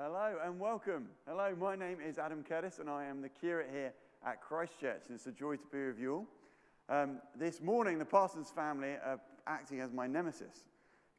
Hello and welcome. Hello, my name is Adam Curtis and I am the curate here at Christchurch. It's a joy to be with you all. Um, this morning, the Parsons family are acting as my nemesis.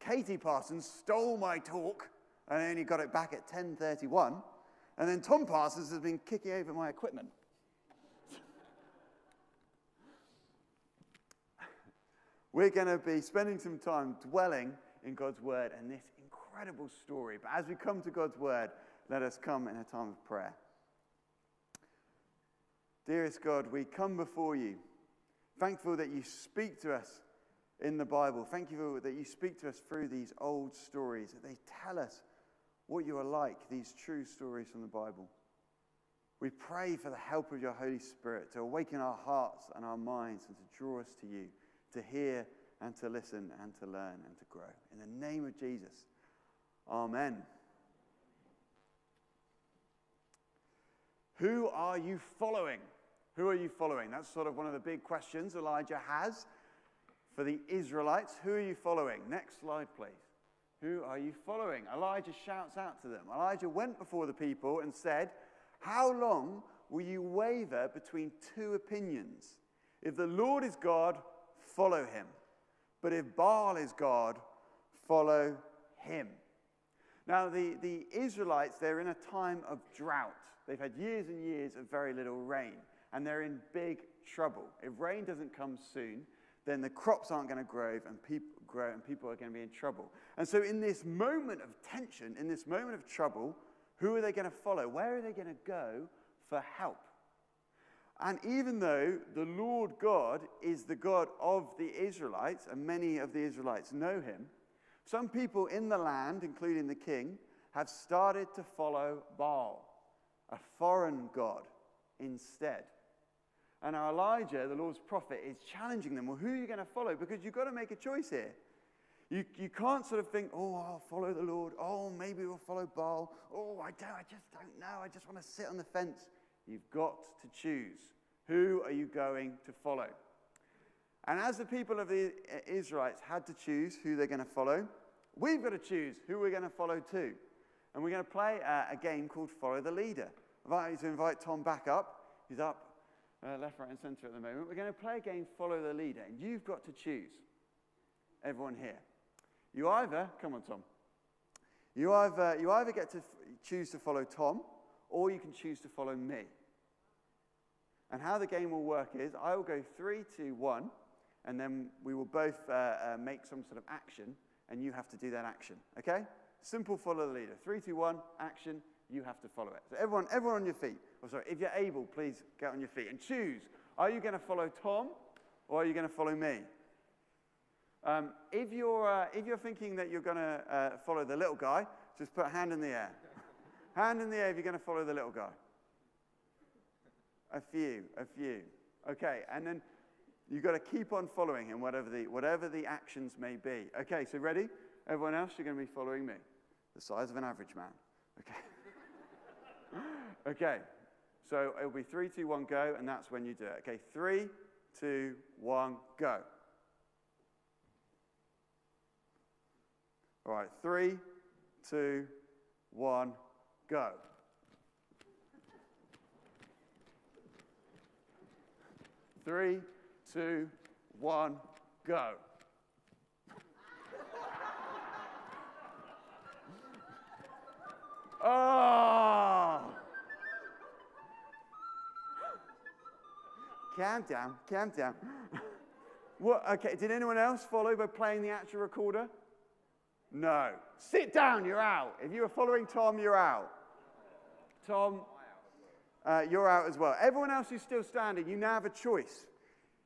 Katie Parsons stole my talk and I only got it back at 10.31. And then Tom Parsons has been kicking over my equipment. We're going to be spending some time dwelling in God's word and this incredible story. But as we come to God's word, let us come in a time of prayer. Dearest God, we come before you, thankful that you speak to us in the Bible. Thank you that you speak to us through these old stories, that they tell us what you are like, these true stories from the Bible. We pray for the help of your Holy Spirit to awaken our hearts and our minds and to draw us to you, to hear and to listen and to learn and to grow. In the name of Jesus, Amen. Who are you following? Who are you following? That's sort of one of the big questions Elijah has for the Israelites. Who are you following? Next slide, please. Who are you following? Elijah shouts out to them. Elijah went before the people and said, How long will you waver between two opinions? If the Lord is God, follow him. But if Baal is God, follow him. Now, the, the Israelites, they're in a time of drought. They've had years and years of very little rain, and they're in big trouble. If rain doesn't come soon, then the crops aren't going to grow and people grow and people are going to be in trouble. And so in this moment of tension, in this moment of trouble, who are they going to follow? Where are they going to go for help? And even though the Lord God is the God of the Israelites, and many of the Israelites know him, some people in the land, including the king, have started to follow Baal, a foreign god, instead. And now Elijah, the Lord's prophet, is challenging them. Well, who are you going to follow? Because you've got to make a choice here. You, you can't sort of think, oh, I'll follow the Lord. Oh, maybe we'll follow Baal. Oh, I don't, I just don't know. I just want to sit on the fence. You've got to choose. Who are you going to follow? And as the people of the Israelites had to choose who they're going to follow, we've got to choose who we're going to follow too. And we're going to play a, a game called Follow the Leader. I'd like you to invite Tom back up. He's up uh, left, right, and centre at the moment. We're going to play a game, Follow the Leader, and you've got to choose. Everyone here. You either, come on, Tom. You either, you either get to f- choose to follow Tom, or you can choose to follow me. And how the game will work is I will go three, two, one, and then we will both uh, uh, make some sort of action, and you have to do that action. Okay? Simple follow the leader. Three, two, one, action. You have to follow it. So everyone, everyone on your feet. Oh, sorry, if you're able, please get on your feet and choose. Are you going to follow Tom or are you going to follow me? Um, if, you're, uh, if you're thinking that you're going to uh, follow the little guy, just put hand in the air. hand in the air if you're going to follow the little guy. A few, a few. Okay, and then you've got to keep on following him, whatever the, whatever the actions may be. Okay, so ready? Everyone else, you're going to be following me. The size of an average man. Okay. okay, so it'll be three, two, one, go, and that's when you do it. Okay, three, two, one, go. All right, three, two, one, go. Three, two, one, go. oh! Calm down, calm down. what, okay, did anyone else follow by playing the actual recorder? No. Sit down, you're out. If you were following Tom, you're out. Tom, uh, you're out as well. Everyone else who's still standing, you now have a choice.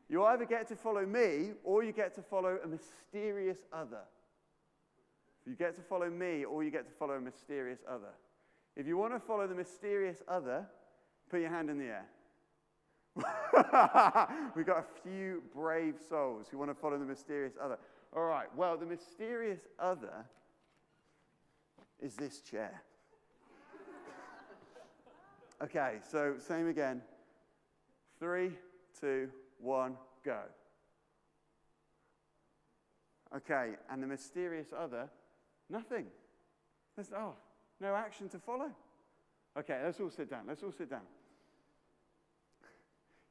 You either get to follow me or you get to follow a mysterious other. If You get to follow me or you get to follow a mysterious other. If you want to follow the mysterious other, put your hand in the air. We've got a few brave souls who want to follow the mysterious other. All right, well, the mysterious other is this chair. okay, so same again. Three, two, one, go. Okay, and the mysterious other, nothing. There's, oh, no action to follow. Okay, let's all sit down. Let's all sit down.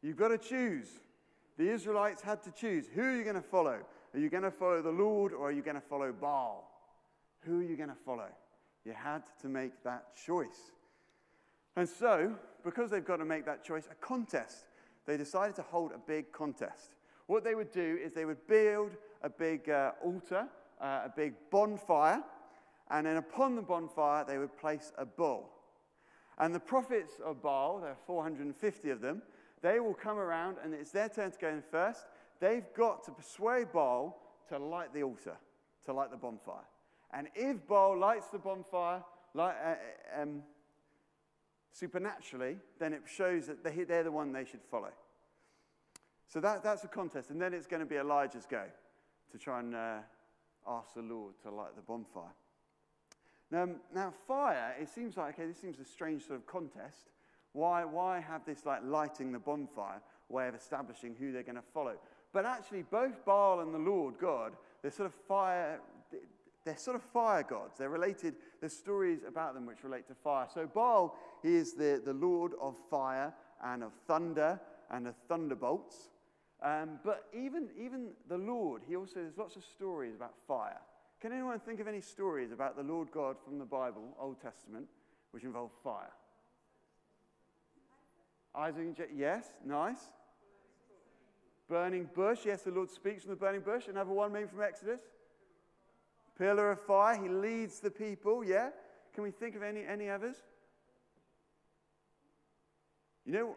You've got to choose. The Israelites had to choose. Who are you going to follow? Are you going to follow the Lord or are you going to follow Baal? Who are you going to follow? You had to make that choice. And so, because they've got to make that choice, a contest, they decided to hold a big contest. What they would do is they would build a big uh, altar, uh, a big bonfire, and then upon the bonfire they would place a bull. And the prophets of Baal, there are 450 of them, they will come around and it's their turn to go in first. They've got to persuade Baal to light the altar, to light the bonfire. And if Baal lights the bonfire light, uh, um, supernaturally, then it shows that they, they're the one they should follow. So that, that's a contest. And then it's going to be Elijah's go to try and uh, ask the Lord to light the bonfire. Now, now, fire, it seems like, okay, this seems a strange sort of contest. Why, why have this like lighting the bonfire way of establishing who they're going to follow? But actually, both Baal and the Lord God, they're sort of fire, they're sort of fire gods. They're related, there's stories about them which relate to fire. So Baal, he is the, the Lord of fire and of thunder and of thunderbolts. Um, but even, even the Lord, he also, there's lots of stories about fire. Can anyone think of any stories about the Lord God from the Bible, Old Testament, which involve fire? Isaac and Jacob, yes, nice. Burning bush, yes, the Lord speaks from the burning bush. Another one, maybe from Exodus. Pillar of fire, he leads the people, yeah. Can we think of any, any others? You know,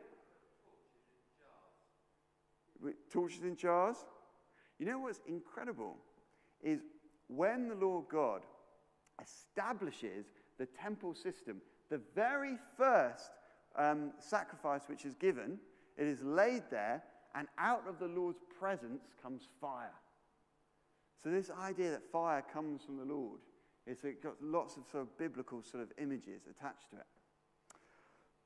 torches in jars. You know what's incredible is when the Lord God establishes the temple system, the very first um, sacrifice which is given, it is laid there, and out of the Lord's presence comes fire. So this idea that fire comes from the Lord, it's got lots of sort of biblical sort of images attached to it.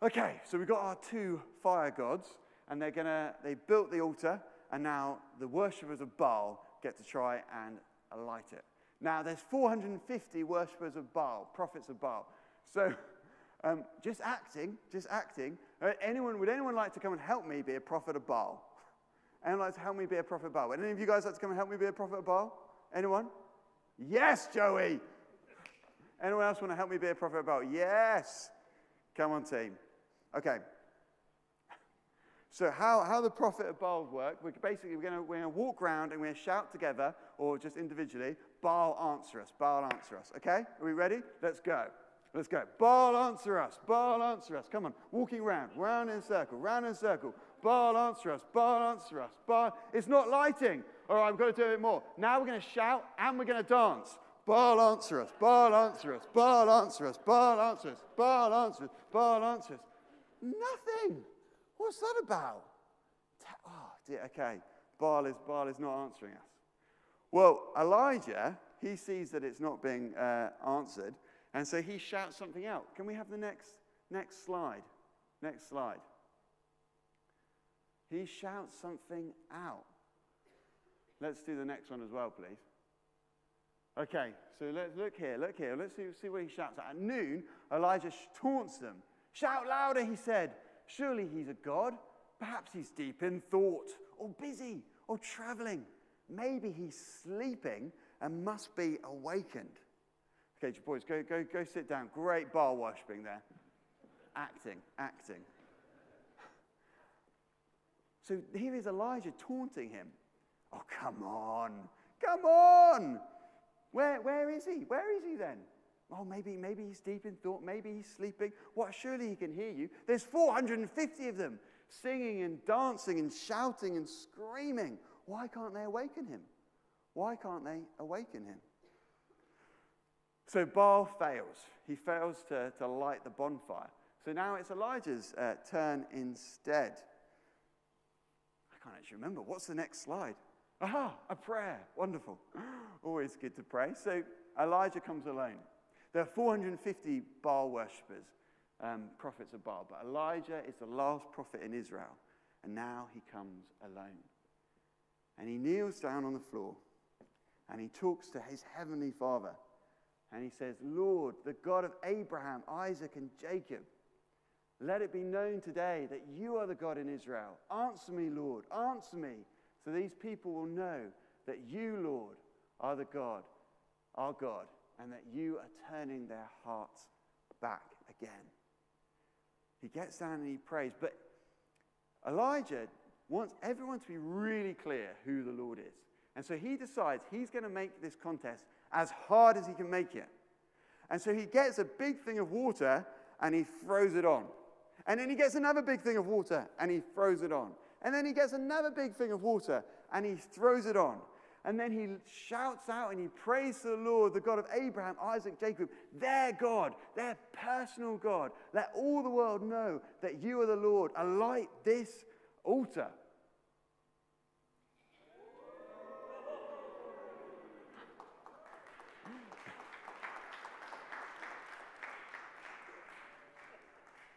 Okay, so we've got our two fire gods, and they're gonna they built the altar, and now the worshippers of Baal get to try and light it. Now there's 450 worshippers of Baal, prophets of Baal. So um, just acting, just acting. Uh, anyone, would anyone like to come and help me be a prophet of Baal? Anyone like to help me be a prophet of Baal? Would any of you guys like to come and help me be a prophet of Baal? Anyone? Yes, Joey. Anyone else want to help me be a prophet Baal? Yes. Come on, team. Okay. So how, how the prophet of Baal work, we're basically we're going we're gonna walk around and we're to shout together or just individually, Baal answer us, Baal answer us. Okay? Are we ready? Let's go. Let's go. Baal, answer us. Baal, answer us. Come on. Walking round, round in a circle, round in a circle. Baal, answer us. Baal, answer us. Baal. It's not lighting. All right, I've got to do it more. Now we're going to shout and we're going to dance. Baal, answer us. Baal, answer us. Baal, answer us. Baal, answer us. Baal, answer us. Baal, answer us. Nothing. What's that about? Oh, dear. Okay. Baal is, Baal is not answering us. Well, Elijah, he sees that it's not being uh, answered. And so he shouts something out. Can we have the next, next slide? Next slide. He shouts something out. Let's do the next one as well, please. Okay, so let's look here, look here. Let's see, see what he shouts at. At noon, Elijah taunts them. Shout louder, he said. Surely he's a god. Perhaps he's deep in thought, or busy, or traveling. Maybe he's sleeping and must be awakened. Okay, boys, go, go, go sit down. Great Baal worshipping there. Acting, acting. So here is Elijah taunting him. Oh, come on. Come on. Where, where is he? Where is he then? Oh, maybe, maybe he's deep in thought. Maybe he's sleeping. What? Surely he can hear you. There's 450 of them singing and dancing and shouting and screaming. Why can't they awaken him? Why can't they awaken him? So Baal fails. He fails to, to light the bonfire. So now it's Elijah's uh, turn instead. I can't actually remember. What's the next slide? Aha, a prayer. Wonderful. Always good to pray. So Elijah comes alone. There are 450 Baal worshippers, um, prophets of Baal, but Elijah is the last prophet in Israel, and now he comes alone. And he kneels down on the floor and he talks to his heavenly father and he says, Lord, the God of Abraham, Isaac, and Jacob, let it be known today that you are the God in Israel. Answer me, Lord, answer me, so these people will know that you, Lord, are the God, our God, and that you are turning their hearts back again. He gets down and he prays. But Elijah wants everyone to be really clear who the Lord is. And so he decides he's going to make this contest as hard as he can make it. And so he gets a big thing of water and he throws it on. And then he gets another big thing of water and he throws it on. And then he gets another big thing of water and he throws it on. And then he shouts out and he prays to the Lord, the God of Abraham, Isaac, Jacob, their God, their personal God. Let all the world know that you are the Lord. Alight this altar.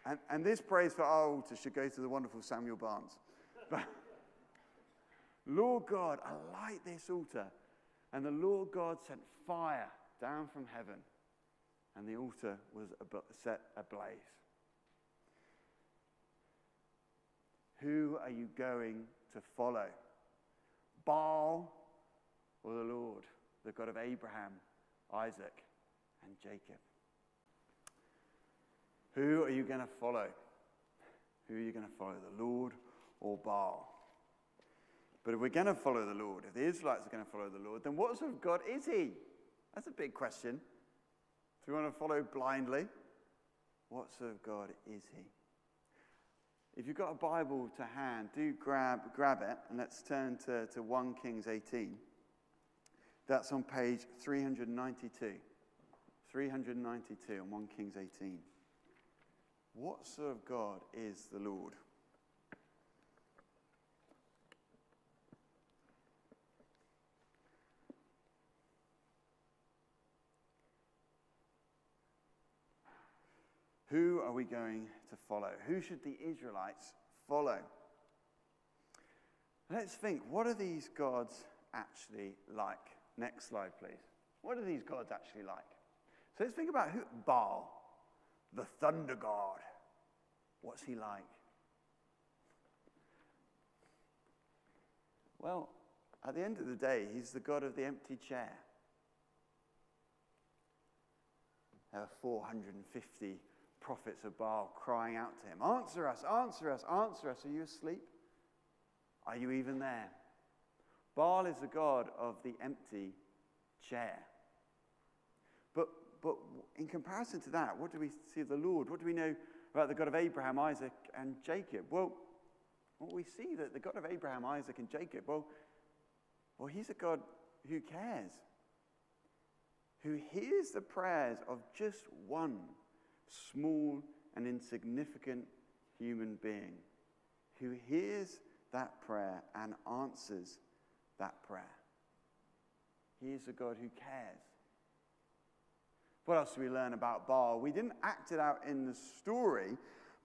And, and this praise for our altar should go to the wonderful Samuel Barnes. But, Lord God, alight this altar. And the Lord God sent fire down from heaven, and the altar was set ablaze. Who are you going to follow? Baal or the Lord, the God of Abraham, Isaac, and Jacob? Who are you going to follow? Who are you going to follow, the Lord or Baal? But if we're going to follow the Lord, if the Israelites are going to follow the Lord, then what sort of God is he? That's a big question. If we want to follow blindly? What sort of God is he? If you've got a Bible to hand, do grab, grab it and let's turn to, to 1 Kings 18. That's on page 392. 392 on 1 Kings 18. What sort of God is the Lord? Who are we going to follow? Who should the Israelites follow? Let's think what are these gods actually like? Next slide, please. What are these gods actually like? So let's think about who Baal, the thunder god. What's he like? Well, at the end of the day, he's the God of the empty chair. There are 450 prophets of Baal crying out to him, Answer us, answer us, answer us. Are you asleep? Are you even there? Baal is the God of the empty chair. But, but in comparison to that, what do we see of the Lord? What do we know about the God of Abraham, Isaac, and Jacob? Well, well, we see that the God of Abraham, Isaac, and Jacob, well, well, he's a God who cares, who hears the prayers of just one small and insignificant human being, who hears that prayer and answers that prayer. He is a God who cares. What else do we learn about Baal? We didn't act it out in the story,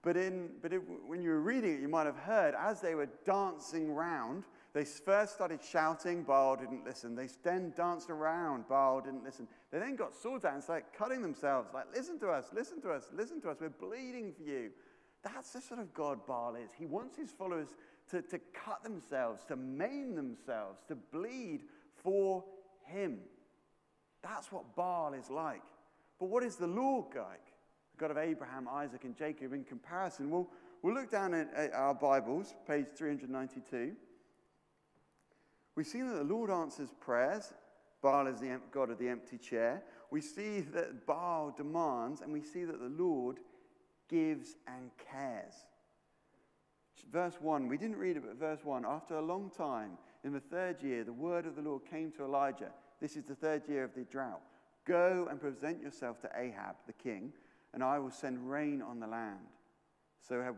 but, in, but it, when you were reading it, you might have heard as they were dancing round, they first started shouting, Baal didn't listen. They then danced around, Baal didn't listen. They then got swords out and started cutting themselves, like, listen to us, listen to us, listen to us, we're bleeding for you. That's the sort of God Baal is. He wants his followers to, to cut themselves, to maim themselves, to bleed for him. That's what Baal is like. But what is the Lord like? The God of Abraham, Isaac, and Jacob in comparison? Well, we'll look down at, at our Bibles, page 392. We've seen that the Lord answers prayers. Baal is the God of the empty chair. We see that Baal demands, and we see that the Lord gives and cares. Verse 1, we didn't read it, but verse 1 After a long time, in the third year, the word of the Lord came to Elijah. This is the third year of the drought. Go and present yourself to Ahab, the king, and I will send rain on the land. So,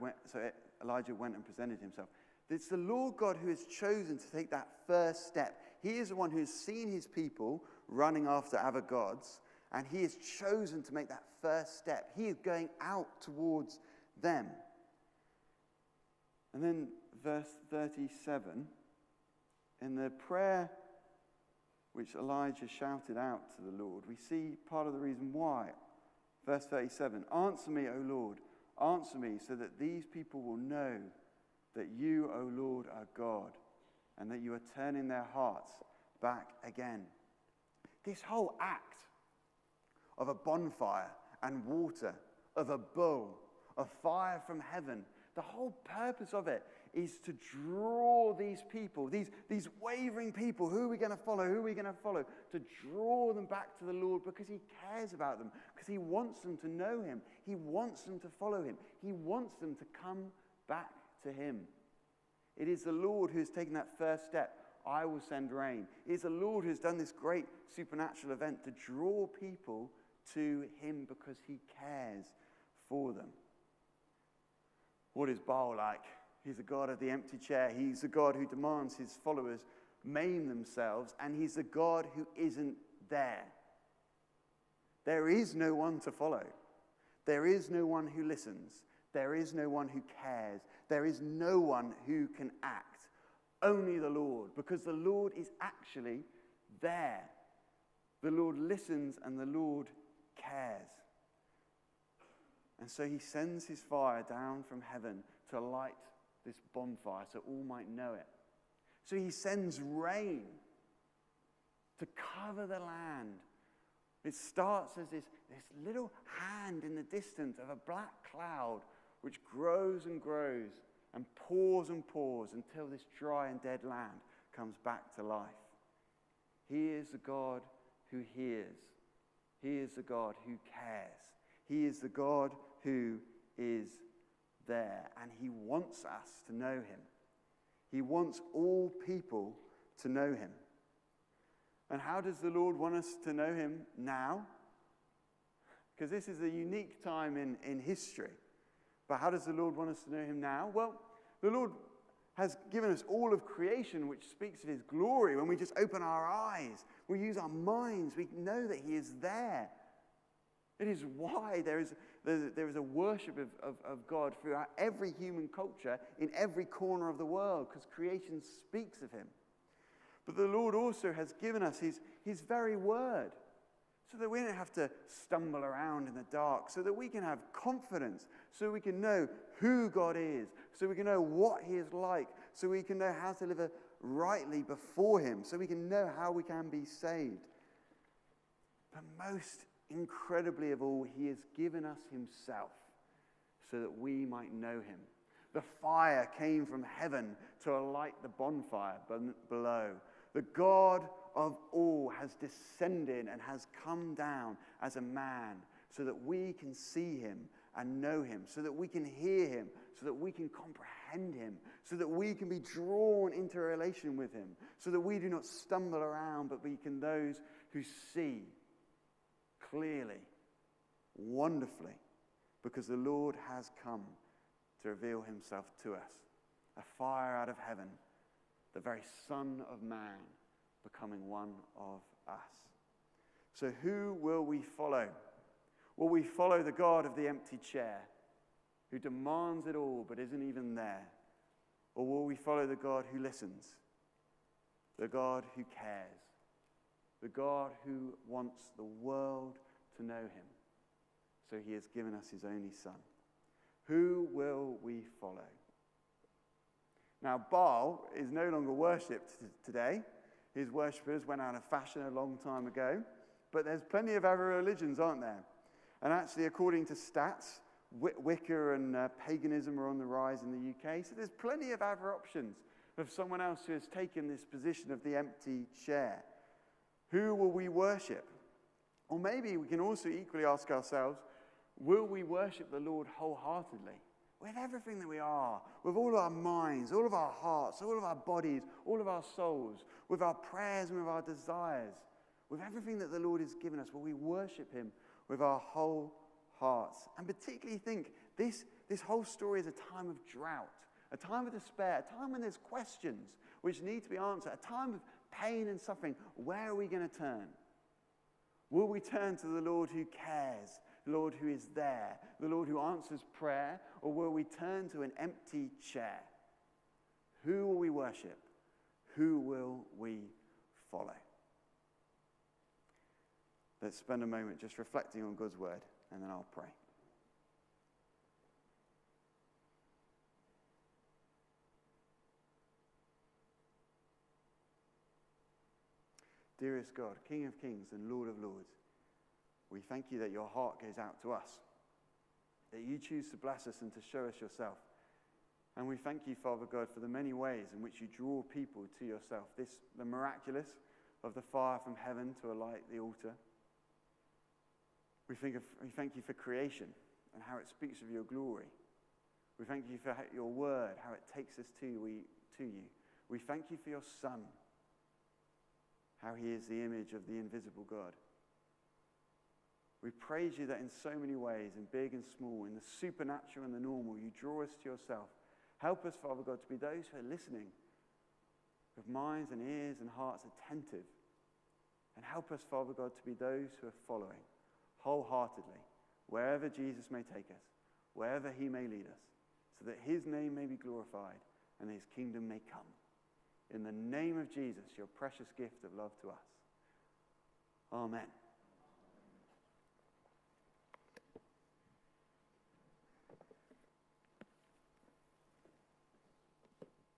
Elijah went and presented himself. It's the Lord God who has chosen to take that first step. He is the one who has seen his people running after other gods, and he has chosen to make that first step. He is going out towards them. And then, verse 37 in the prayer which Elijah shouted out to the Lord, we see part of the reason why. Verse 37 Answer me, O Lord, answer me, so that these people will know that you, O Lord, are God, and that you are turning their hearts back again. This whole act of a bonfire and water, of a bull, of fire from heaven, the whole purpose of it is to draw these people, these, these wavering people, who are we going to follow? Who are we going to follow? To draw them back to the Lord because He cares about them, because He wants them to know Him. He wants them to follow Him. He wants them to come back to Him. It is the Lord who has taken that first step. I will send rain. It is the Lord who has done this great supernatural event to draw people to Him because He cares for them. What is Baal like? He's a God of the empty chair. He's a God who demands his followers maim themselves, and he's a God who isn't there. There is no one to follow. There is no one who listens. There is no one who cares. There is no one who can act. Only the Lord, because the Lord is actually there. The Lord listens and the Lord cares. And so he sends his fire down from heaven to light this bonfire so all might know it. So he sends rain to cover the land. It starts as this, this little hand in the distance of a black cloud which grows and grows and pours and pours until this dry and dead land comes back to life. He is the God who hears. He is the God who cares. He is the God who is there, and He wants us to know Him. He wants all people to know Him. And how does the Lord want us to know Him now? Because this is a unique time in, in history. But how does the Lord want us to know Him now? Well, the Lord has given us all of creation which speaks of His glory. When we just open our eyes, we use our minds, we know that He is there. It is why there is, there is a worship of, of, of God throughout every human culture in every corner of the world, because creation speaks of Him. But the Lord also has given us His, his very word so that we don't have to stumble around in the dark, so that we can have confidence, so we can know who God is, so we can know what He is like, so we can know how to live rightly before Him, so we can know how we can be saved. But most incredibly of all, he has given us himself so that we might know him. The fire came from heaven to light the bonfire below. The God of all has descended and has come down as a man so that we can see him and know him, so that we can hear him, so that we can comprehend him, so that we can be drawn into a relation with him, so that we do not stumble around, but we can those who see clearly, wonderfully, because the Lord has come to reveal himself to us. A fire out of heaven, the very Son of Man becoming one of us. So, who will we follow? Will we follow the God of the empty chair who demands it all but isn't even there? Or will we follow the God who listens, the God who cares, the God who wants the world to know him. So he has given us his only Son. Who will we follow? Now, Baal is no longer worshipped today. His worshippers went out of fashion a long time ago. But there's plenty of other religions, aren't there? And actually, according to stats, Wicca and uh, paganism are on the rise in the UK. So there's plenty of other options of someone else who has taken this position of the empty chair. Who will we worship? Or maybe we can also equally ask ourselves will we worship the Lord wholeheartedly? With everything that we are, with all of our minds, all of our hearts, all of our bodies, all of our souls, with our prayers and with our desires, with everything that the Lord has given us, will we worship Him with our whole hearts? And particularly think this, this whole story is a time of drought, a time of despair, a time when there's questions which need to be answered, a time of pain and suffering, where are we going to turn? Will we turn to the Lord who cares, the Lord who is there, the Lord who answers prayer, or will we turn to an empty chair? Who will we worship? Who will we follow? let's spend a moment just reflecting on God's word, and then I'll pray. Dearest God, King of kings and Lord of lords, we thank you that your heart goes out to us, that you choose to bless us and to show us yourself. And we thank you, Father God, for the many ways in which you draw people to yourself. This, the miraculous of the fire from heaven to alight the altar. We, of, we thank you for creation and how it speaks of your glory. We thank you for your word, how it takes us to, we, to you. We thank you for your Son, how he is the image of the invisible God. We praise you that in so many ways, in big and small, in the supernatural and the normal, you draw us to yourself. Help us, Father God, to be those who are listening with minds and ears and hearts attentive. And help us, Father God, to be those who are following wholeheartedly, wherever Jesus may take us, wherever he may lead us, so that his name may be glorified and his kingdom may come. In the name of Jesus, your precious gift of love to us. Amen.